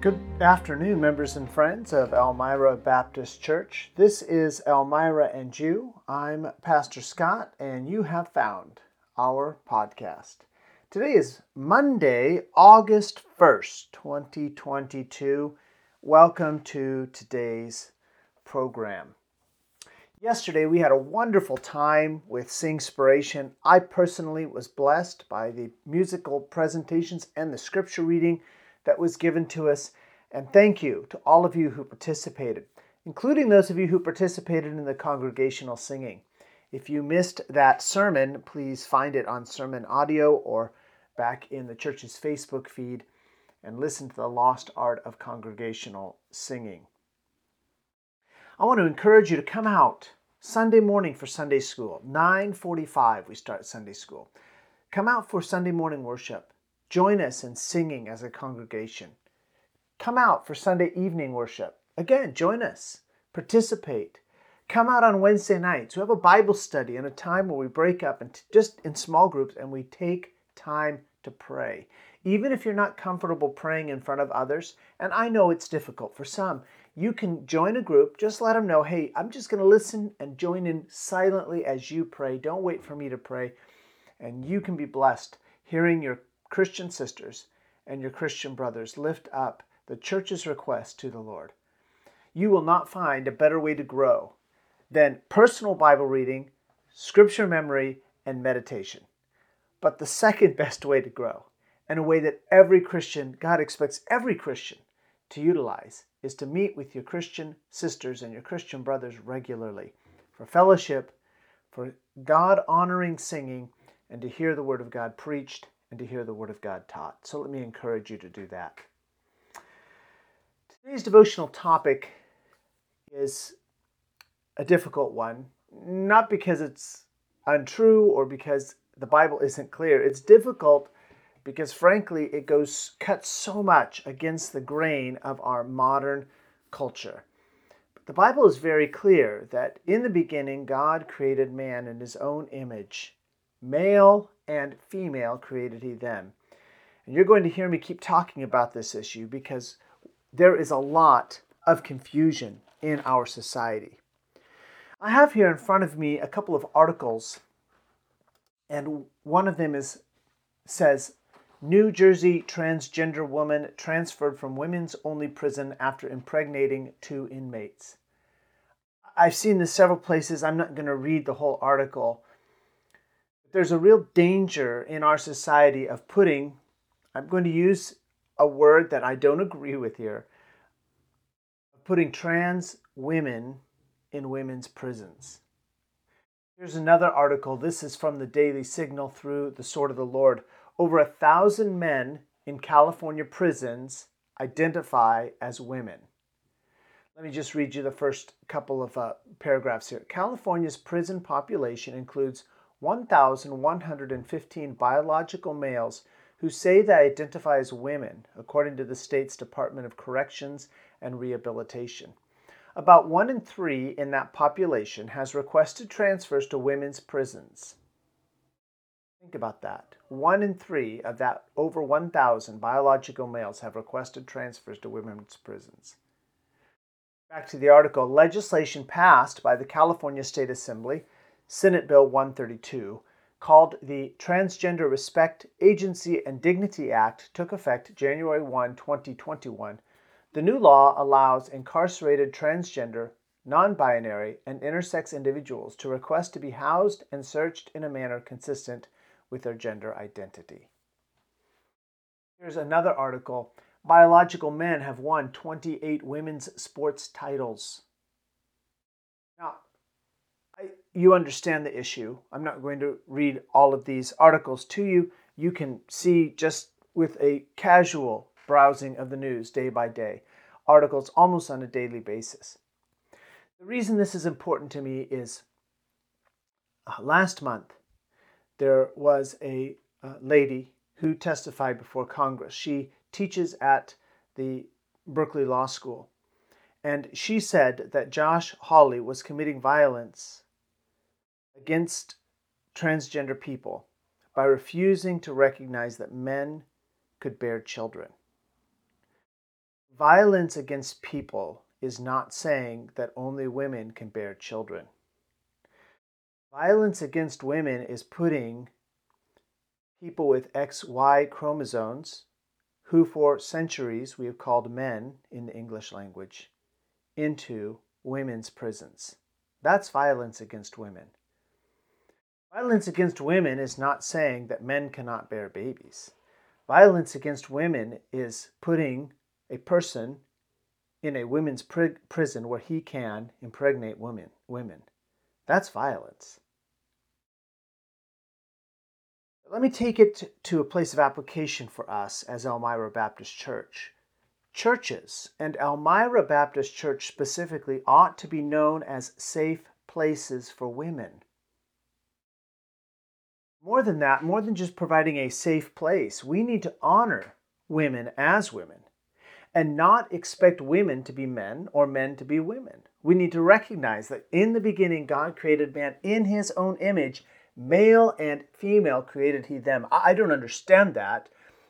Good afternoon, members and friends of Elmira Baptist Church. This is Elmira and You. I'm Pastor Scott, and you have found our podcast. Today is Monday, August 1st, 2022. Welcome to today's program. Yesterday, we had a wonderful time with Singspiration. I personally was blessed by the musical presentations and the scripture reading that was given to us. And thank you to all of you who participated, including those of you who participated in the congregational singing. If you missed that sermon, please find it on sermon audio or back in the church's Facebook feed and listen to the lost art of congregational singing. I want to encourage you to come out Sunday morning for Sunday school. 9:45 we start Sunday school. Come out for Sunday morning worship. Join us in singing as a congregation. Come out for Sunday evening worship. Again, join us. Participate. Come out on Wednesday nights. We have a Bible study and a time where we break up and just in small groups and we take time to pray. Even if you're not comfortable praying in front of others, and I know it's difficult for some, you can join a group. Just let them know, hey, I'm just going to listen and join in silently as you pray. Don't wait for me to pray. And you can be blessed hearing your Christian sisters and your Christian brothers lift up the church's request to the Lord. You will not find a better way to grow than personal Bible reading, scripture memory, and meditation. But the second best way to grow, and a way that every Christian, God expects every Christian to utilize, is to meet with your Christian sisters and your Christian brothers regularly for fellowship, for God honoring singing, and to hear the Word of God preached and to hear the Word of God taught. So let me encourage you to do that. Today's devotional topic is a difficult one, not because it's untrue or because the Bible isn't clear. It's difficult because frankly it goes cuts so much against the grain of our modern culture. But the Bible is very clear that in the beginning God created man in his own image. Male and female created he them. And you're going to hear me keep talking about this issue because there is a lot of confusion in our society. I have here in front of me a couple of articles, and one of them is says New Jersey transgender woman transferred from women's only prison after impregnating two inmates. I've seen this several places. I'm not going to read the whole article, there's a real danger in our society of putting, I'm going to use a word that I don't agree with here, putting trans women in women's prisons. Here's another article. This is from the Daily Signal through the Sword of the Lord. Over a thousand men in California prisons identify as women. Let me just read you the first couple of uh, paragraphs here. California's prison population includes 1,115 biological males who say they identify as women, according to the state's Department of Corrections and Rehabilitation. About one in three in that population has requested transfers to women's prisons. Think about that. One in three of that over 1,000 biological males have requested transfers to women's prisons. Back to the article legislation passed by the California State Assembly Senate Bill 132, called the Transgender Respect, Agency, and Dignity Act, took effect January 1, 2021. The new law allows incarcerated transgender, non binary, and intersex individuals to request to be housed and searched in a manner consistent with their gender identity. Here's another article Biological men have won 28 women's sports titles. Now, I, you understand the issue. I'm not going to read all of these articles to you. You can see just with a casual browsing of the news day by day, articles almost on a daily basis. The reason this is important to me is uh, last month there was a uh, lady who testified before Congress. She teaches at the Berkeley Law School. And she said that Josh Hawley was committing violence against transgender people by refusing to recognize that men could bear children. Violence against people is not saying that only women can bear children. Violence against women is putting people with XY chromosomes, who for centuries we have called men in the English language, into women's prisons. That's violence against women. Violence against women is not saying that men cannot bear babies. Violence against women is putting a person in a women's pri- prison where he can impregnate women. Women. That's violence. Let me take it to a place of application for us as Elmira Baptist Church. Churches, and Elmira Baptist Church specifically, ought to be known as safe places for women. More than that, more than just providing a safe place, we need to honor women as women and not expect women to be men or men to be women. We need to recognize that in the beginning, God created man in his own image Male and female created he them. I don't understand that.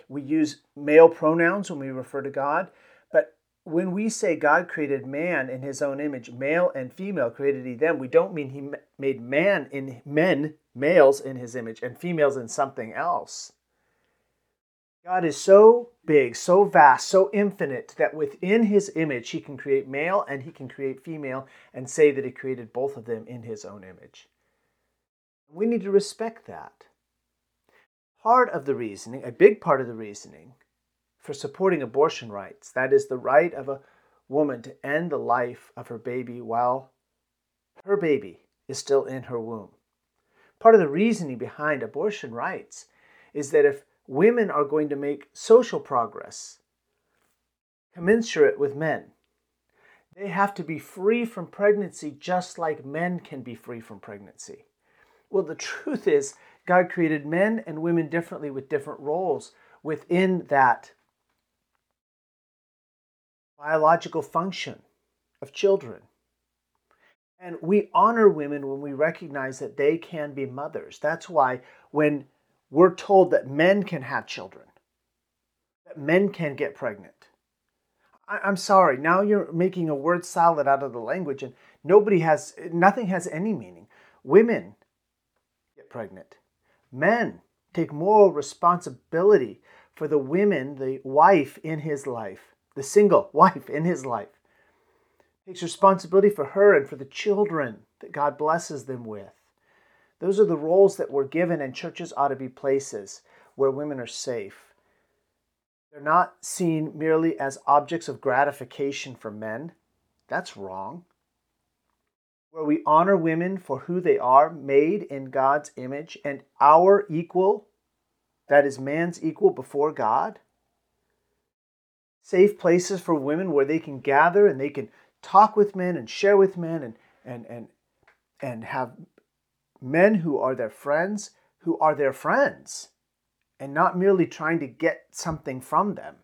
We use male pronouns when we refer to God, but when we say God created man in his own image, male and female created he them, we don't mean he made man in men, males in his image, and females in something else. God is so big, so vast, so infinite that within his image he can create male and he can create female and say that he created both of them in his own image. We need to respect that. Part of the reasoning, a big part of the reasoning for supporting abortion rights, that is the right of a woman to end the life of her baby while her baby is still in her womb. Part of the reasoning behind abortion rights is that if women are going to make social progress commensurate with men, they have to be free from pregnancy just like men can be free from pregnancy. Well, the truth is, God created men and women differently with different roles within that biological function of children. And we honor women when we recognize that they can be mothers. That's why when we're told that men can have children, that men can get pregnant. I, am sorry, now you're making a word salad out of the language and nobody has, nothing has any meaning. Women pregnant. Men take moral responsibility for the women, the wife in his life, the single wife in his life. Takes responsibility for her and for the children that God blesses them with. Those are the roles that we're given, and churches ought to be places where women are safe. They're not seen merely as objects of gratification for men. That's wrong where we honor women for who they are, made in God's image, and our equal, that is, man's equal before God. Safe places for women where they can gather and they can talk with men and share with men and, and, and, and have men who are their friends, who are their friends, and not merely trying to get something from them.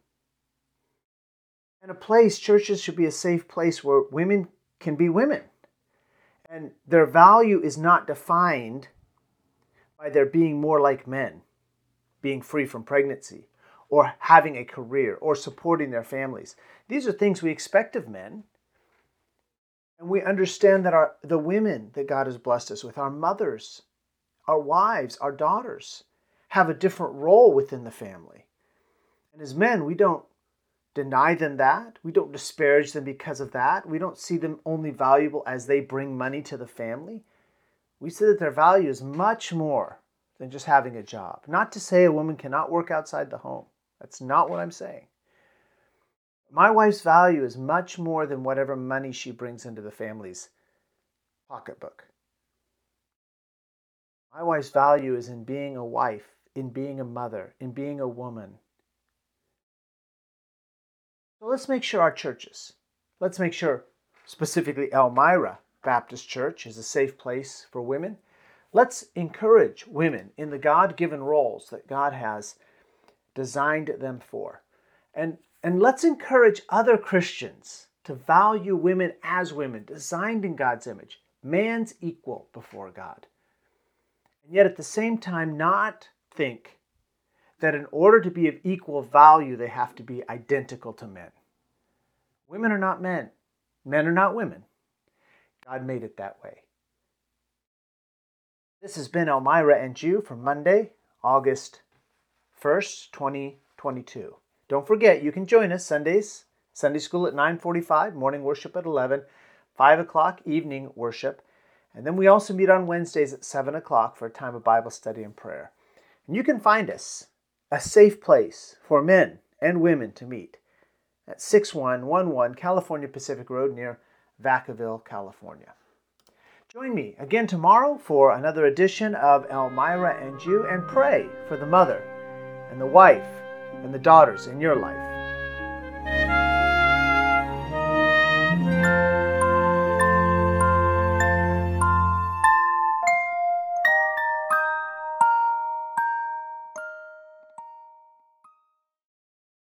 And a place, churches should be a safe place where women can be women and their value is not defined by their being more like men, being free from pregnancy, or having a career, or supporting their families. These are things we expect of men. And we understand that our, the women that God has blessed us with, our mothers, our wives, our daughters, have a different role within the family. And as men, we don't deny them that. We don't disparage them because of that. We don't see them only valuable as they bring money to the family. We see that their value is much more than just having a job. Not to say a woman cannot work outside the home. That's not what I'm saying. My wife's value is much more than whatever money she brings into the family's pocketbook. My wife's value is in being a wife, in being a mother, in being a woman, so let's make sure our churches, let's make sure specifically Elmira Baptist Church is a safe place for women. Let's encourage women in the God given roles that God has designed them for. And, and let's encourage other Christians to value women as women, designed in God's image, man's equal before God. and yet at the same time not think that in order to be of equal value, they have to be identical to men. Women are not men, men are not women. God made it that way. This has been Elmira and you for Monday, August 1st, 2022. Don't forget, you can join us Sundays, Sunday school at 9:45, morning worship at 11, 5 o'clock evening worship, and then we also meet on Wednesdays at 7 o'clock for a time of Bible study and prayer. And you can find us a safe place for men and women to meet at 6111 California Pacific Road near Vacaville, California. Join me again tomorrow for another edition of Elmira and You and pray for the mother and the wife and the daughters in your life.